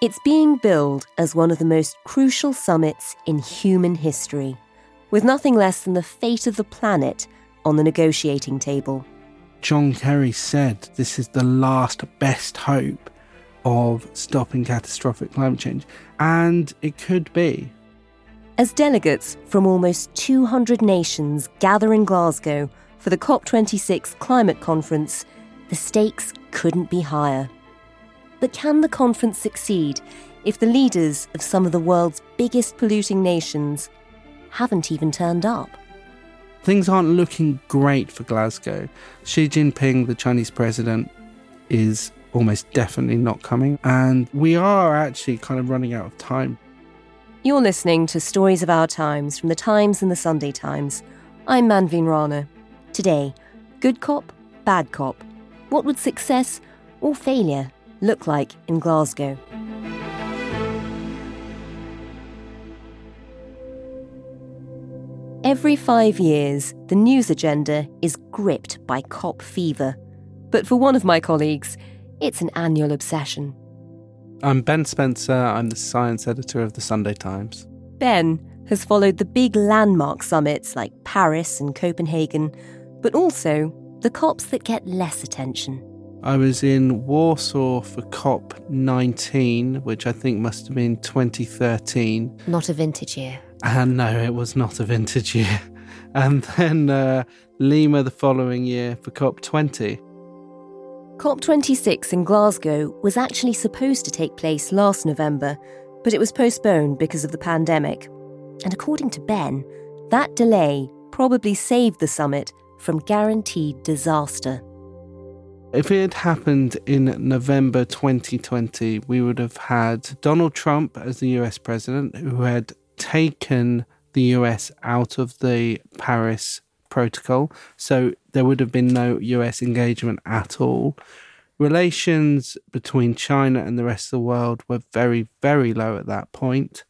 It's being billed as one of the most crucial summits in human history, with nothing less than the fate of the planet on the negotiating table. John Kerry said this is the last best hope of stopping catastrophic climate change, and it could be. As delegates from almost 200 nations gather in Glasgow for the COP26 climate conference, the stakes couldn't be higher. But can the conference succeed if the leaders of some of the world's biggest polluting nations haven't even turned up? Things aren't looking great for Glasgow. Xi Jinping, the Chinese president, is almost definitely not coming, and we are actually kind of running out of time. You're listening to Stories of Our Times from the Times and the Sunday Times. I'm Manveen Rana. Today, good cop, bad cop. What would success or failure look like in Glasgow? Every five years, the news agenda is gripped by cop fever. But for one of my colleagues, it's an annual obsession. I'm Ben Spencer, I'm the science editor of the Sunday Times. Ben has followed the big landmark summits like Paris and Copenhagen, but also the COPs that get less attention. I was in Warsaw for COP19, which I think must have been 2013. Not a vintage year. And no, it was not a vintage year. And then uh, Lima the following year for COP20. COP26 in Glasgow was actually supposed to take place last November, but it was postponed because of the pandemic. And according to Ben, that delay probably saved the summit from guaranteed disaster. If it had happened in November 2020, we would have had Donald Trump as the US president, who had taken the US out of the Paris Protocol. So there would have been no US engagement at all. Relations between China and the rest of the world were very, very low at that point.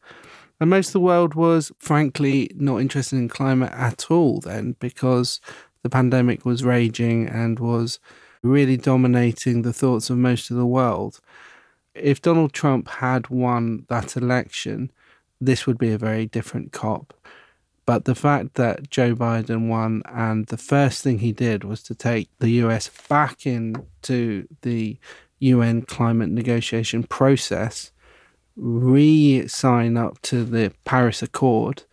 And most of the world was, frankly, not interested in climate at all then because the pandemic was raging and was really dominating the thoughts of most of the world. If Donald Trump had won that election, this would be a very different COP. But the fact that Joe Biden won and the first thing he did was to take the US back into the UN climate negotiation process, re sign up to the Paris Accord,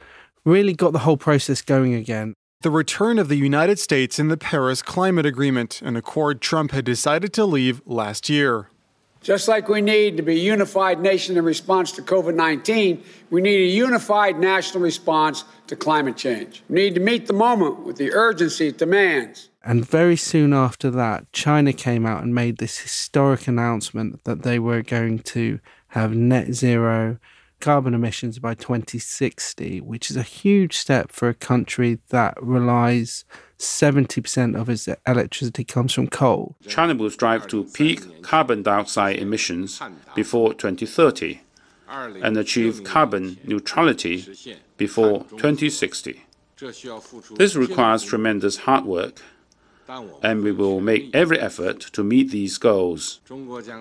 really got the whole process going again. The return of the United States in the Paris Climate Agreement, an accord Trump had decided to leave last year. Just like we need to be a unified nation in response to COVID 19, we need a unified national response to climate change. We need to meet the moment with the urgency it demands. And very soon after that, China came out and made this historic announcement that they were going to have net zero carbon emissions by 2060, which is a huge step for a country that relies 70% of its electricity comes from coal. China will strive to peak carbon dioxide emissions before 2030 and achieve carbon neutrality before 2060. This requires tremendous hard work, and we will make every effort to meet these goals.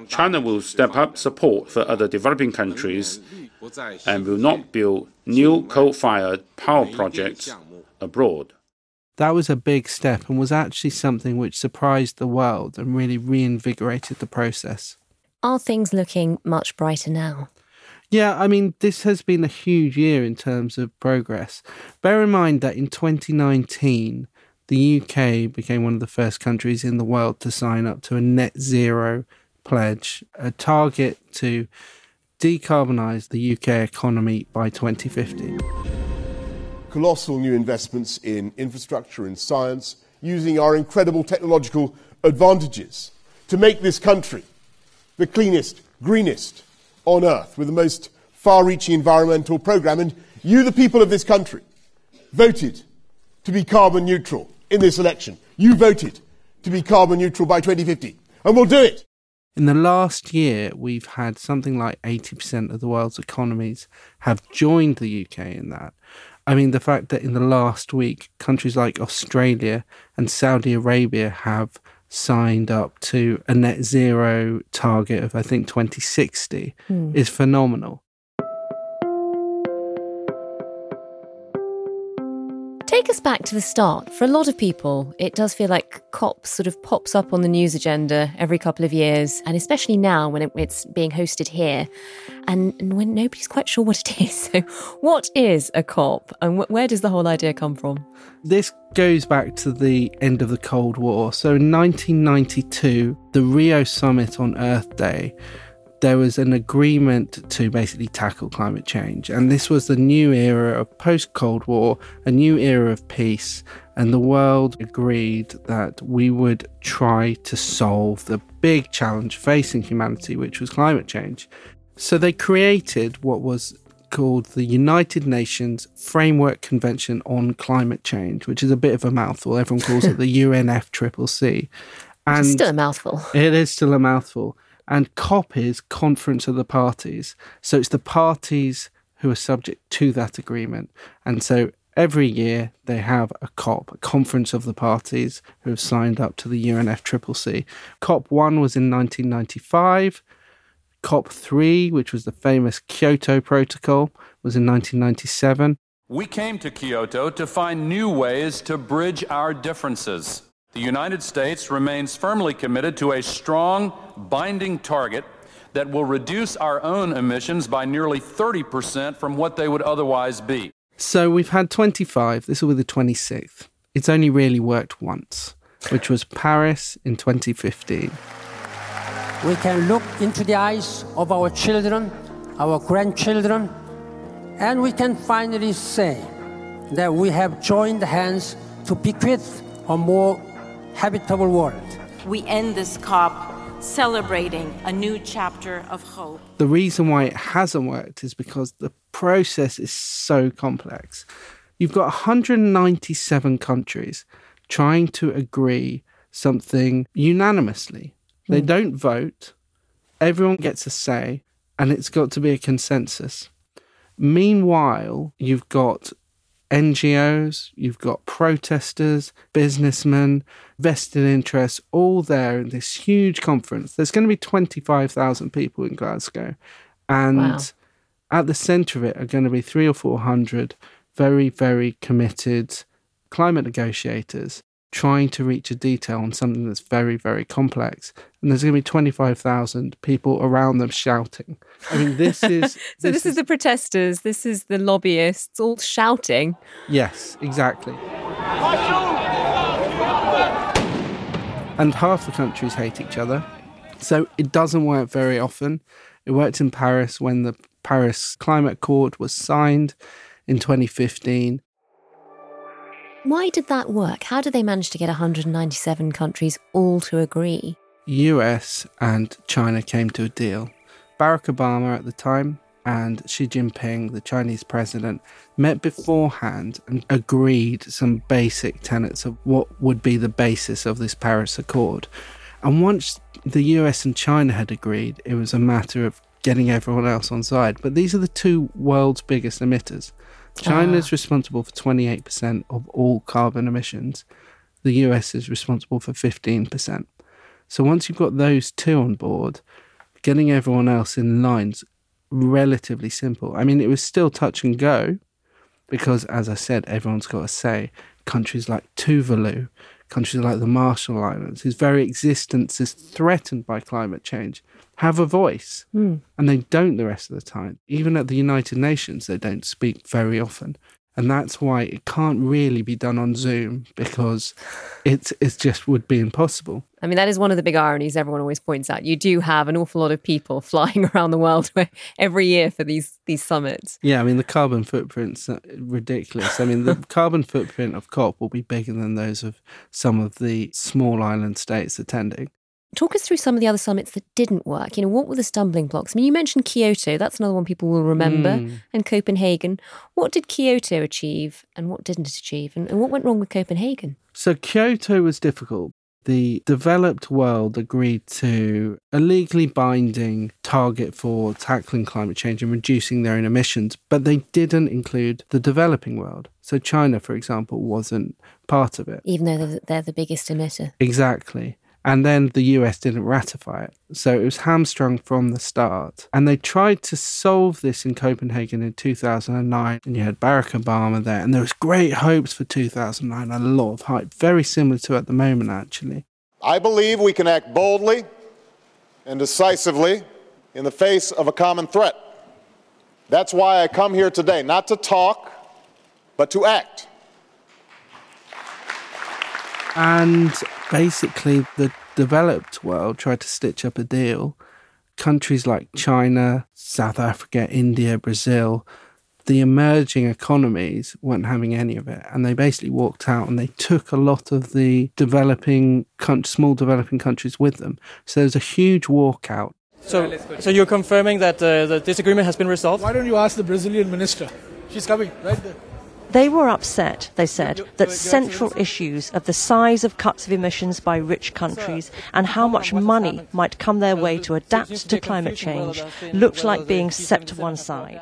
China will step up support for other developing countries and will not build new coal fired power projects abroad. That was a big step and was actually something which surprised the world and really reinvigorated the process. Are things looking much brighter now? Yeah, I mean, this has been a huge year in terms of progress. Bear in mind that in 2019, the UK became one of the first countries in the world to sign up to a net zero pledge, a target to decarbonise the UK economy by 2050 colossal new investments in infrastructure, and science, using our incredible technological advantages to make this country the cleanest, greenest on earth with the most far reaching environmental programme. And you, the people of this country, voted to be carbon neutral in this election. You voted to be carbon neutral by 2050. And we'll do it. In the last year, we've had something like 80% of the world's economies have joined the UK in that. I mean, the fact that in the last week, countries like Australia and Saudi Arabia have signed up to a net zero target of, I think, 2060 mm. is phenomenal. Take us back to the start. For a lot of people, it does feel like COP sort of pops up on the news agenda every couple of years, and especially now when it, it's being hosted here and, when nobody's quite sure what it is. So, what is a COP and wh- where does the whole idea come from? This goes back to the end of the Cold War. So, in 1992, the Rio Summit on Earth Day there was an agreement to basically tackle climate change. And this was the new era of post Cold War, a new era of peace. And the world agreed that we would try to solve the big challenge facing humanity, which was climate change. So they created what was called the United Nations Framework Convention on Climate Change, which is a bit of a mouthful. Everyone calls it the UNFCCC. And it's still a mouthful. It is still a mouthful and COP is Conference of the Parties. So it's the parties who are subject to that agreement. And so every year they have a COP, a Conference of the Parties who have signed up to the UNFCCC. COP 1 was in 1995. COP 3, which was the famous Kyoto Protocol, was in 1997. We came to Kyoto to find new ways to bridge our differences the United States remains firmly committed to a strong, binding target that will reduce our own emissions by nearly 30% from what they would otherwise be. So we've had 25, this will be the 26th. It's only really worked once, which was Paris in 2015. We can look into the eyes of our children, our grandchildren, and we can finally say that we have joined hands to bequeath a more habitable world. We end this COP celebrating a new chapter of hope. The reason why it hasn't worked is because the process is so complex. You've got 197 countries trying to agree something unanimously. They mm. don't vote, everyone gets a say, and it's got to be a consensus. Meanwhile, you've got NGOs, you've got protesters, businessmen, vested interests, all there in this huge conference. There's going to be 25,000 people in Glasgow. And wow. at the centre of it are going to be three or 400 very, very committed climate negotiators trying to reach a detail on something that's very, very complex. And there's going to be 25,000 people around them shouting. I mean, this is. so, this, this is, is, the protesters, this is the lobbyists all shouting. Yes, exactly. And half the countries hate each other. So, it doesn't work very often. It worked in Paris when the Paris Climate Accord was signed in 2015. Why did that work? How did they manage to get 197 countries all to agree? US and China came to a deal. Barack Obama at the time and Xi Jinping, the Chinese president, met beforehand and agreed some basic tenets of what would be the basis of this Paris Accord. And once the US and China had agreed, it was a matter of getting everyone else on side. But these are the two world's biggest emitters. China is ah. responsible for 28% of all carbon emissions. The US is responsible for 15%. So once you've got those two on board, getting everyone else in line's relatively simple. I mean, it was still touch and go because, as I said, everyone's got a say countries like Tuvalu, countries like the Marshall Islands, whose very existence is threatened by climate change, have a voice. Mm. And they don't the rest of the time. Even at the United Nations, they don't speak very often. And that's why it can't really be done on Zoom because it's it just would be impossible. I mean, that is one of the big ironies everyone always points out. You do have an awful lot of people flying around the world every year for these these summits. Yeah, I mean, the carbon footprint's uh, ridiculous. I mean, the carbon footprint of COP will be bigger than those of some of the small island states attending. Talk us through some of the other summits that didn't work. You know, what were the stumbling blocks? I mean, you mentioned Kyoto. That's another one people will remember. Mm. And Copenhagen. What did Kyoto achieve and what didn't it achieve? And, and what went wrong with Copenhagen? So, Kyoto was difficult. The developed world agreed to a legally binding target for tackling climate change and reducing their own emissions, but they didn't include the developing world. So, China, for example, wasn't part of it. Even though they're, they're the biggest emitter. Exactly. And then the US didn't ratify it. So it was hamstrung from the start. And they tried to solve this in Copenhagen in 2009. And you had Barack Obama there. And there was great hopes for 2009, a lot of hype, very similar to at the moment, actually. I believe we can act boldly and decisively in the face of a common threat. That's why I come here today, not to talk, but to act. And basically, the developed world tried to stitch up a deal. Countries like China, South Africa, India, Brazil, the emerging economies weren't having any of it. And they basically walked out and they took a lot of the developing, small developing countries with them. So there's a huge walkout. So, so you're confirming that uh, the disagreement has been resolved? Why don't you ask the Brazilian minister? She's coming right there. They were upset, they said, that central issues of the size of cuts of emissions by rich countries and how much money might come their way to adapt to climate change looked like being set to one side.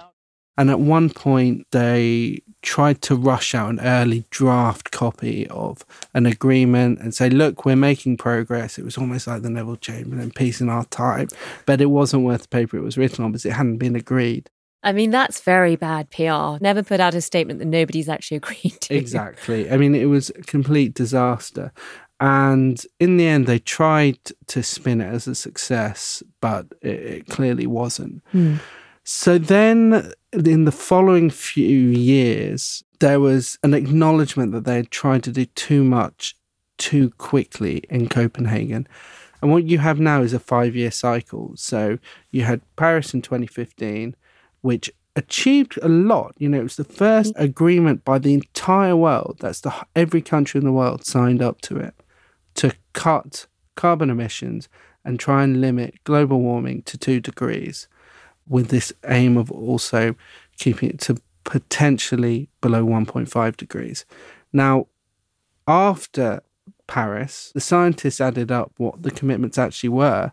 And at one point, they tried to rush out an early draft copy of an agreement and say, look, we're making progress. It was almost like the Neville Chamberlain peace in our time, but it wasn't worth the paper it was written on because it hadn't been agreed. I mean, that's very bad PR. Never put out a statement that nobody's actually agreed to. Exactly. I mean, it was a complete disaster. And in the end, they tried to spin it as a success, but it, it clearly wasn't. Hmm. So then, in the following few years, there was an acknowledgement that they had tried to do too much too quickly in Copenhagen. And what you have now is a five year cycle. So you had Paris in 2015, which achieved a lot. You know, it was the first mm-hmm. agreement by the entire world. That's the every country in the world signed up to it to cut carbon emissions and try and limit global warming to two degrees, with this aim of also keeping it to potentially below 1.5 degrees. Now, after Paris, the scientists added up what the commitments actually were,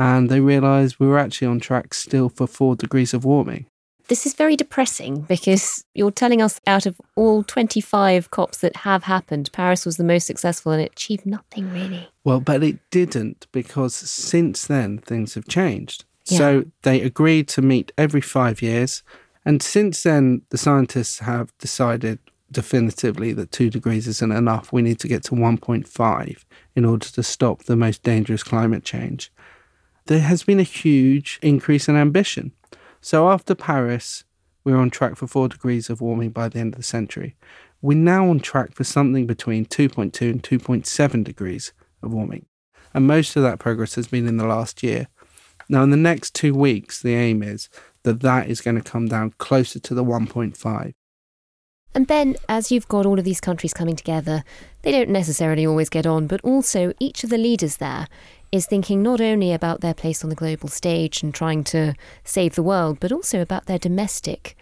and they realized we were actually on track still for four degrees of warming. This is very depressing because you're telling us out of all 25 COPs that have happened, Paris was the most successful and it achieved nothing really. Well, but it didn't because since then things have changed. Yeah. So they agreed to meet every five years. And since then, the scientists have decided definitively that two degrees isn't enough. We need to get to 1.5 in order to stop the most dangerous climate change. There has been a huge increase in ambition. So after Paris, we're on track for four degrees of warming by the end of the century. We're now on track for something between 2.2 and 2.7 degrees of warming. And most of that progress has been in the last year. Now, in the next two weeks, the aim is that that is going to come down closer to the 1.5. And Ben, as you've got all of these countries coming together, they don't necessarily always get on, but also each of the leaders there is thinking not only about their place on the global stage and trying to save the world, but also about their domestic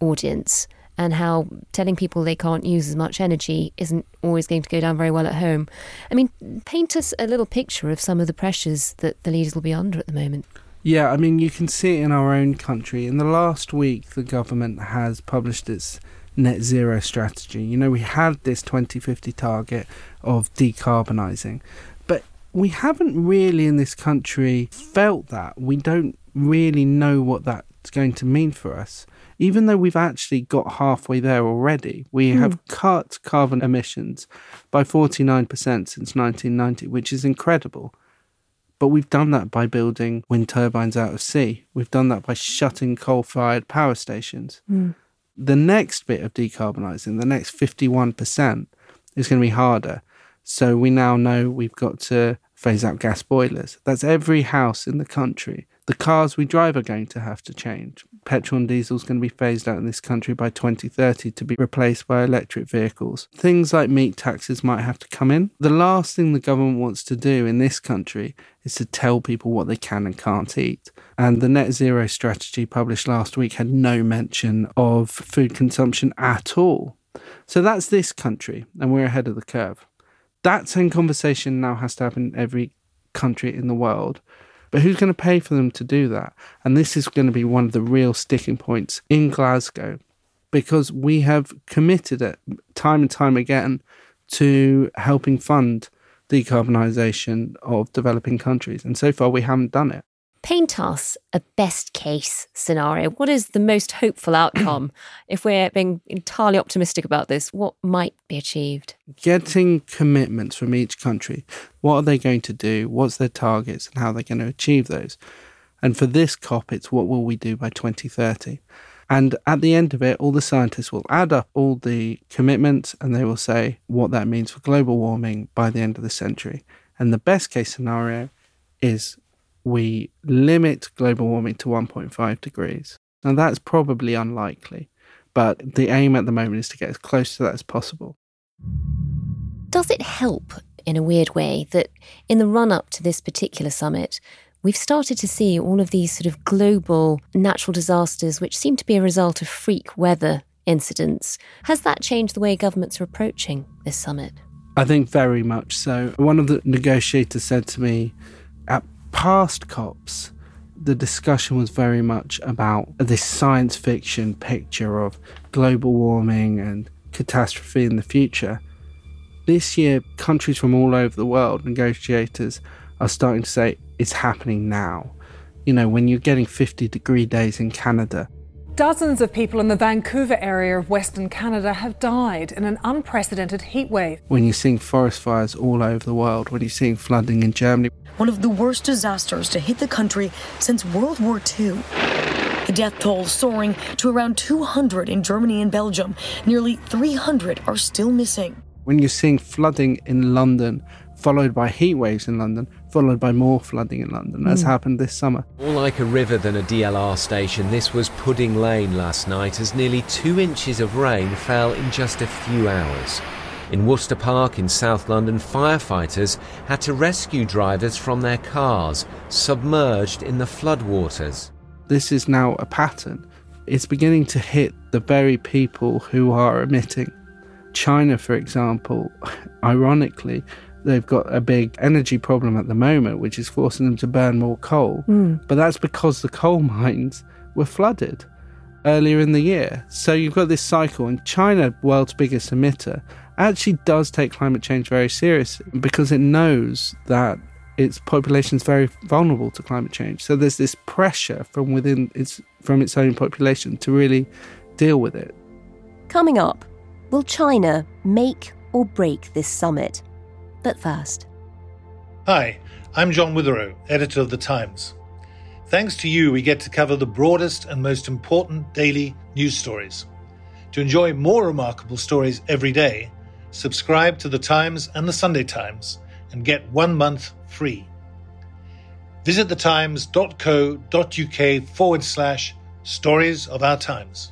audience and how telling people they can't use as much energy isn't always going to go down very well at home. I mean, paint us a little picture of some of the pressures that the leaders will be under at the moment. Yeah, I mean, you can see it in our own country. In the last week, the government has published its net zero strategy. You know, we had this 2050 target of decarbonising, we haven't really in this country felt that. We don't really know what that's going to mean for us. Even though we've actually got halfway there already, we Hmm. have cut carbon emissions by 49% since 1990, which is incredible. But we've done that by building wind turbines out of sea. We've done that by shutting coal fired power stations. Mm. The next bit of decarbonising, the next 51%, is going to be harder. So we now know we've got to phase out gas boilers. That's every house in the country. The cars we drive are going to have to change. Petrol and diesel is going to be phased out in this country by 2030 to be replaced by electric vehicles. Things like meat taxes might have to come in. The last thing the government wants to do in this country is to tell people what they can and can't eat. And the net zero strategy published last week had no mention of food consumption at all. So that's this country, and we're ahead of the curve. That same conversation now has to happen in every country in the world. But who's going to pay for them to do that? And this is going to be one of the real sticking points in Glasgow because we have committed it time and time again to helping fund decarbonisation of developing countries. And so far, we haven't done it. Paint us a best case scenario. What is the most hopeful outcome? if we're being entirely optimistic about this, what might be achieved? Getting commitments from each country. What are they going to do? What's their targets and how they're going to achieve those? And for this COP, it's what will we do by 2030? And at the end of it, all the scientists will add up all the commitments and they will say what that means for global warming by the end of the century. And the best case scenario is we limit global warming to 1.5 degrees. Now, that's probably unlikely, but the aim at the moment is to get as close to that as possible. Does it help in a weird way that in the run up to this particular summit, we've started to see all of these sort of global natural disasters, which seem to be a result of freak weather incidents? Has that changed the way governments are approaching this summit? I think very much so. One of the negotiators said to me past COPs, the discussion was very much about this science fiction picture of global warming and catastrophe in the future. This year, countries from all over the world, negotiators, are starting to say it's happening now. You know, when you're getting 50 degree days in Canada, Dozens of people in the Vancouver area of Western Canada have died in an unprecedented heatwave. when you're seeing forest fires all over the world, when you're seeing flooding in Germany, one of the worst disasters to hit the country since World War II. The death toll soaring to around 200 in Germany and Belgium. Nearly 300 are still missing. when you're seeing flooding in London, followed by heat waves in London, followed by more flooding in London, as Mm. happened this summer. More like a river than a DLR station, this was Pudding Lane last night as nearly two inches of rain fell in just a few hours. In Worcester Park in South London, firefighters had to rescue drivers from their cars, submerged in the floodwaters. This is now a pattern. It's beginning to hit the very people who are emitting. China, for example, ironically, they've got a big energy problem at the moment, which is forcing them to burn more coal. Mm. But that's because the coal mines were flooded earlier in the year. So you've got this cycle, and China, world's biggest emitter, actually does take climate change very seriously because it knows that its population is very vulnerable to climate change. So there's this pressure from within its from its own population to really deal with it. Coming up, will China make or break this summit? But first, Hi, I'm John Witherow, editor of The Times. Thanks to you, we get to cover the broadest and most important daily news stories. To enjoy more remarkable stories every day, subscribe to The Times and The Sunday Times and get one month free. Visit thetimes.co.uk forward slash stories of our times.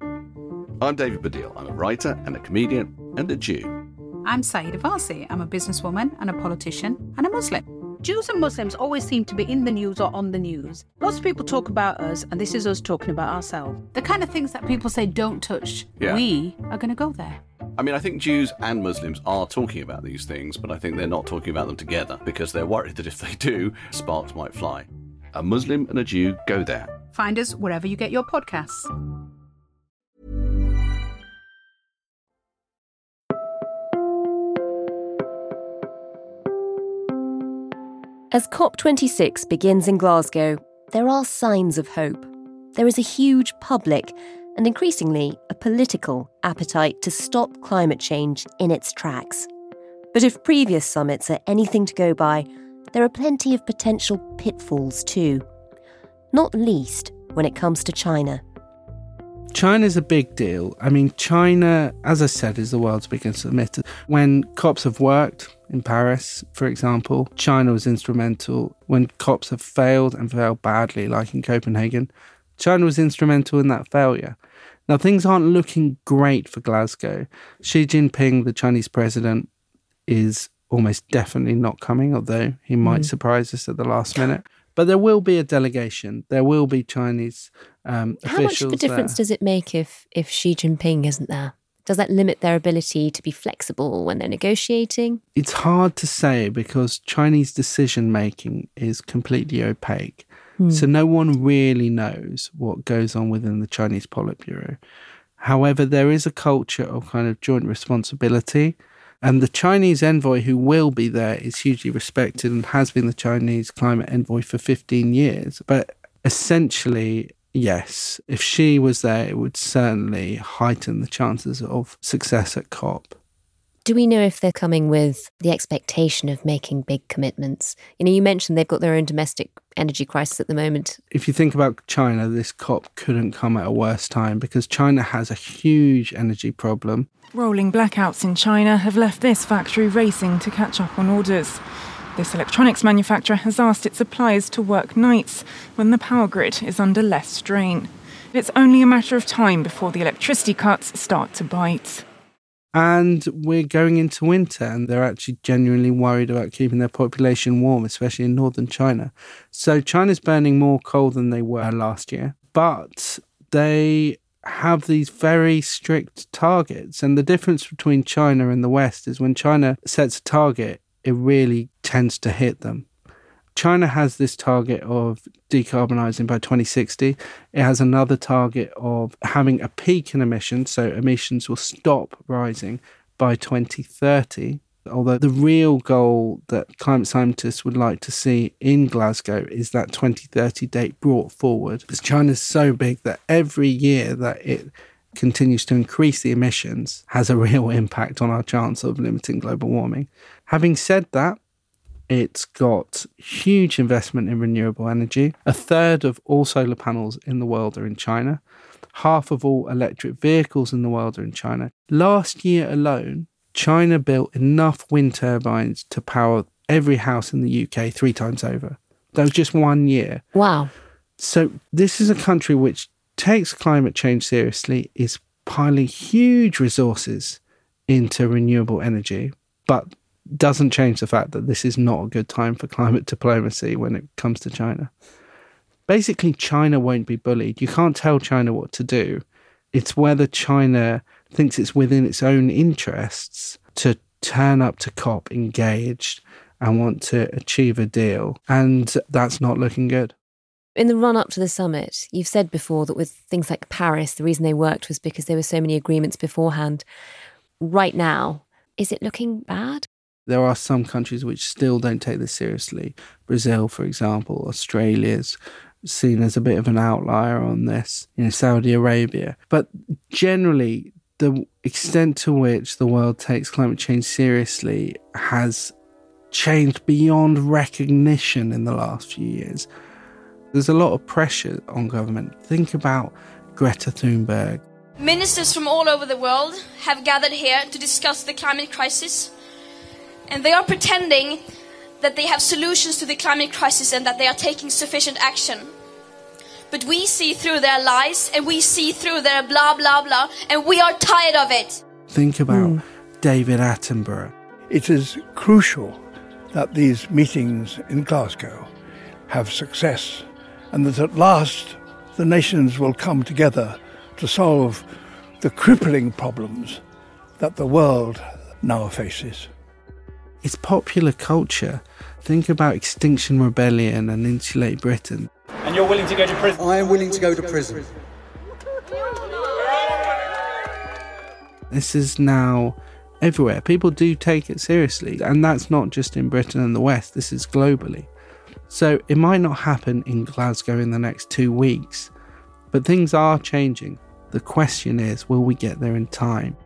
I'm David Baddiel. I'm a writer and a comedian and a Jew. I'm Sayeeda Warsi. I'm a businesswoman and a politician and a Muslim. Jews and Muslims always seem to be in the news or on the news. Lots of people talk about us, and this is us talking about ourselves. The kind of things that people say don't touch, Yeah. we are going to go there. I mean, I think Jews and Muslims are talking about these things, but I think they're not talking about them together because they're worried that if they do, sparks might fly. A Muslim and a Jew go there. Find us wherever you get your podcasts. As COP26 begins in Glasgow, there are signs of hope. There is a huge public and increasingly a political appetite to stop climate change in its tracks. But if previous summits are anything to go by, there are plenty of potential pitfalls too. Not least when it comes to China. China's a big deal. I mean, China, as I said, is the world's biggest emitter. When COPs have worked in Paris, for example, China was instrumental. When COPs have failed and failed badly, like in Copenhagen, China was instrumental in that failure. Now, things aren't looking great for Glasgow. Xi Jinping, the Chinese president, is almost definitely not coming, although he might Mm. surprise us at the last minute. But there will be a delegation. There will be Chinese um, How much of a difference there. does it make if, if Xi Jinping isn't there? Does that limit their ability to be flexible when they're negotiating? It's hard to say because Chinese decision making is completely opaque. Hmm. So no one really knows what goes on within the Chinese Politburo. However, there is a culture of kind of joint responsibility. And the Chinese envoy who will be there is hugely respected and has been the Chinese climate envoy for 15 years. But essentially, yes, if Xi was there, it would certainly heighten the chances of success at COP. Do we know if they're coming with the expectation of making big commitments? You know, you mentioned they've got their own domestic energy crisis at the moment. if you think about China, this COP couldn't come at a worse time because China has a huge energy problem. Rolling blackouts in China have left this factory racing to catch up on orders. This electronics manufacturer has asked its suppliers to work nights when the power grid is under less strain. It's only a matter of time before the electricity cuts start to bite. And we're going into winter, and they're actually genuinely worried about keeping their population warm, especially in northern China. So China's burning more coal than they were last year, but they have these very strict targets. And the difference between China and the West is when China sets a target, it really tends to hit them. China has this target of decarbonizing by 2060. It has another target of having a peak in emissions, so emissions will stop rising by 2030. Although the real goal that climate scientists would like to see in Glasgow is that 2030 date brought forward. Because China's so big that every year that it continues to increase the emissions has a real impact on our chance of limiting global warming. Having said that, it's got huge investment in renewable energy. A third of all solar panels in the world are in China. Half of all electric vehicles in the world are in China. Last year alone, China built enough wind turbines to power every house in the UK three times over. That was just one year. Wow. So, this is a country which takes climate change seriously, is piling huge resources into renewable energy, but doesn't change the fact that this is not a good time for climate diplomacy when it comes to China. Basically, China won't be bullied. You can't tell China what to do. It's whether China thinks it's within its own interests to turn up to COP engaged and want to achieve a deal. And that's not looking good. In the run up to the summit, you've said before that with things like Paris, the reason they worked was because there were so many agreements beforehand. Right now, is it looking bad? There are some countries which still don't take this seriously. Brazil, for example, Australia's seen as a bit of an outlier on this, you know, Saudi Arabia. But generally, the extent to which the world takes climate change seriously has changed beyond recognition in the last few years. There's a lot of pressure on government. Think about Greta Thunberg. Ministers from all over the world have gathered here to discuss the climate crisis, and they are pretending that they have solutions to the climate crisis and that they are taking sufficient action. But we see through their lies and we see through their blah, blah, blah, and we are tired of it. Think about hmm. David Attenborough. It is crucial that these meetings in Glasgow have success and that at last the nations will come together to solve the crippling problems that the world now faces. It's popular culture. Think about Extinction Rebellion and Insulate Britain. And you're willing to go to prison? I am willing to go to prison. This is now everywhere. People do take it seriously, and that's not just in Britain and the West, this is globally. So it might not happen in Glasgow in the next two weeks, but things are changing. The question is will we get there in time?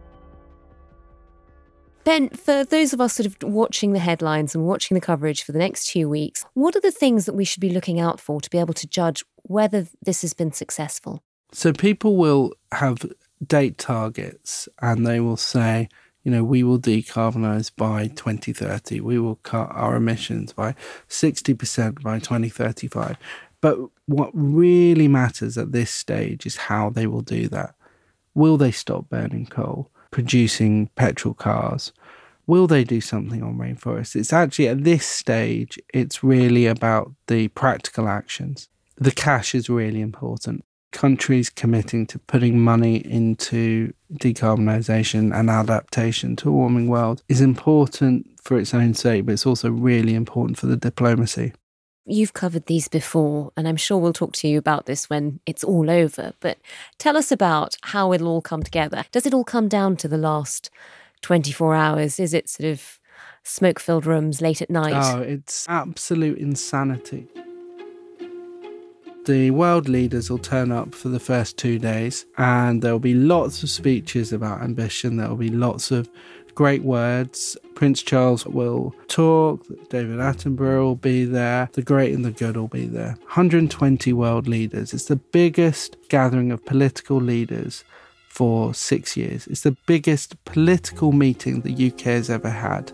Ben, for those of us sort of watching the headlines and watching the coverage for the next two weeks, what are the things that we should be looking out for to be able to judge whether this has been successful? So people will have date targets and they will say, you know, we will decarbonize by 2030. We will cut our emissions by 60% by 2035. But what really matters at this stage is how they will do that. Will they stop burning coal, producing petrol cars? Will they do something on rainforests? It's actually at this stage, it's really about the practical actions. The cash is really important countries committing to putting money into decarbonisation and adaptation to a warming world is important for its own sake, but it's also really important for the diplomacy. You've covered these before, and I'm sure we'll talk to you about this when it's all over. But tell us about how it'll all come together. Does it all come down to the last 24 hours? Is it sort of smoke filled rooms late at night? Oh, it's absolute insanity the world leaders will turn up for the first two days, and there will be lots of speeches about ambition. There will be lots of great words. Prince Charles will talk, David Attenborough will be there, the great and the good will be there. 120 world leaders. It's the biggest gathering of political leaders for six years. It's the biggest political meeting the UK has ever had.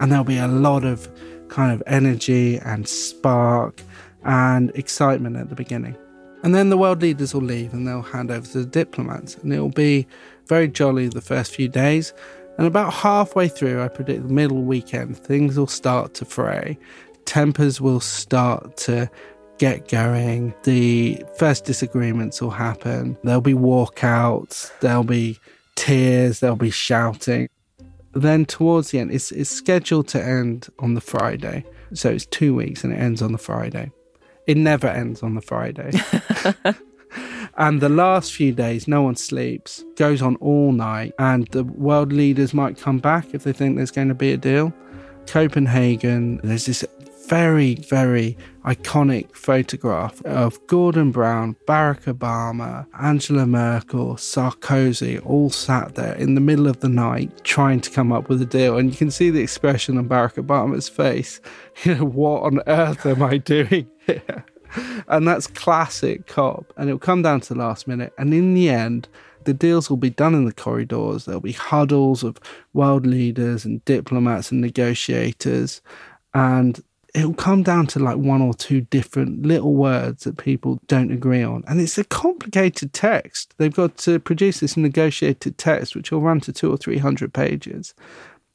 And there'll be a lot of kind of energy and spark and excitement at the beginning. And then the world leaders will leave and they'll hand over to the diplomats. And it'll be very jolly the first few days. And about halfway through, I predict the middle weekend, things will start to fray. Tempers will start to get going. The first disagreements will happen. There'll be walkouts, there'll be tears, there'll be shouting. Then towards the end, it's, it's scheduled to end on the Friday. So it's two weeks and it ends on the Friday. It never ends on the Friday. and the last few days, no one sleeps, goes on all night, and the world leaders might come back if they think there's going to be a deal. Copenhagen, there's this very, very iconic photograph of Gordon Brown, Barack Obama, Angela Merkel, Sarkozy all sat there in the middle of the night trying to come up with a deal. And you can see the expression on Barack Obama's face. You know, what on earth am I doing here? And that's classic cop. And it'll come down to the last minute. And in the end, the deals will be done in the corridors. There'll be huddles of world leaders and diplomats and negotiators. And it'll come down to like one or two different little words that people don't agree on. And it's a complicated text. They've got to produce this negotiated text, which will run to two or three hundred pages,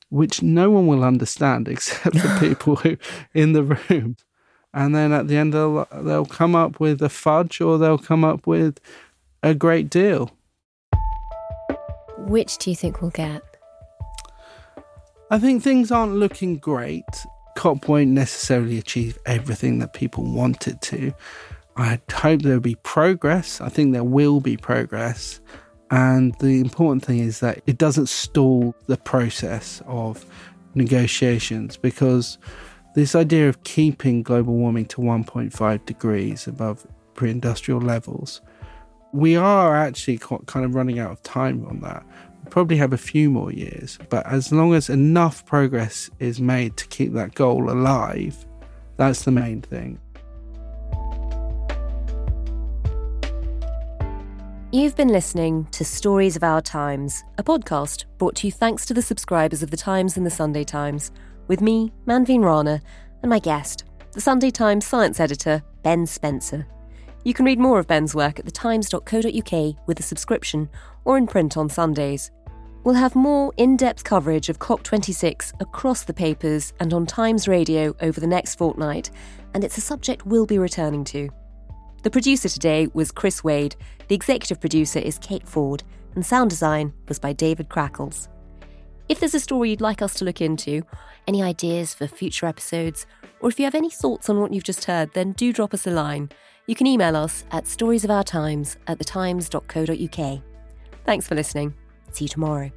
which no one will understand except the people who in the room. And then at the end, they'll, they'll come up with a fudge or they'll come up with a great deal. Which do you think we'll get? I think things aren't looking great. COP won't necessarily achieve everything that people want it to. I hope there'll be progress. I think there will be progress. And the important thing is that it doesn't stall the process of negotiations because this idea of keeping global warming to 1.5 degrees above pre industrial levels, we are actually kind of running out of time on that We probably have a few more years, but as long as enough progress is made to keep that goal alive, that's the main thing. You've been listening to Stories of Our Times, a podcast brought to you thanks to the subscribers of The Times and The Sunday Times, with me, Manveen Rana, and my guest, the Sunday Times science editor, Ben Spencer. You can read more of Ben's work at thetimes.co.uk with a subscription or in print on Sundays. We'll have more in depth coverage of COP26 across the papers and on Times Radio over the next fortnight, and it's a subject we'll be returning to. The producer today was Chris Wade, the executive producer is Kate Ford, and sound design was by David Crackles. If there's a story you'd like us to look into, any ideas for future episodes, or if you have any thoughts on what you've just heard, then do drop us a line. You can email us at storiesofourtimes at thetimes.co.uk. Thanks for listening. See you tomorrow.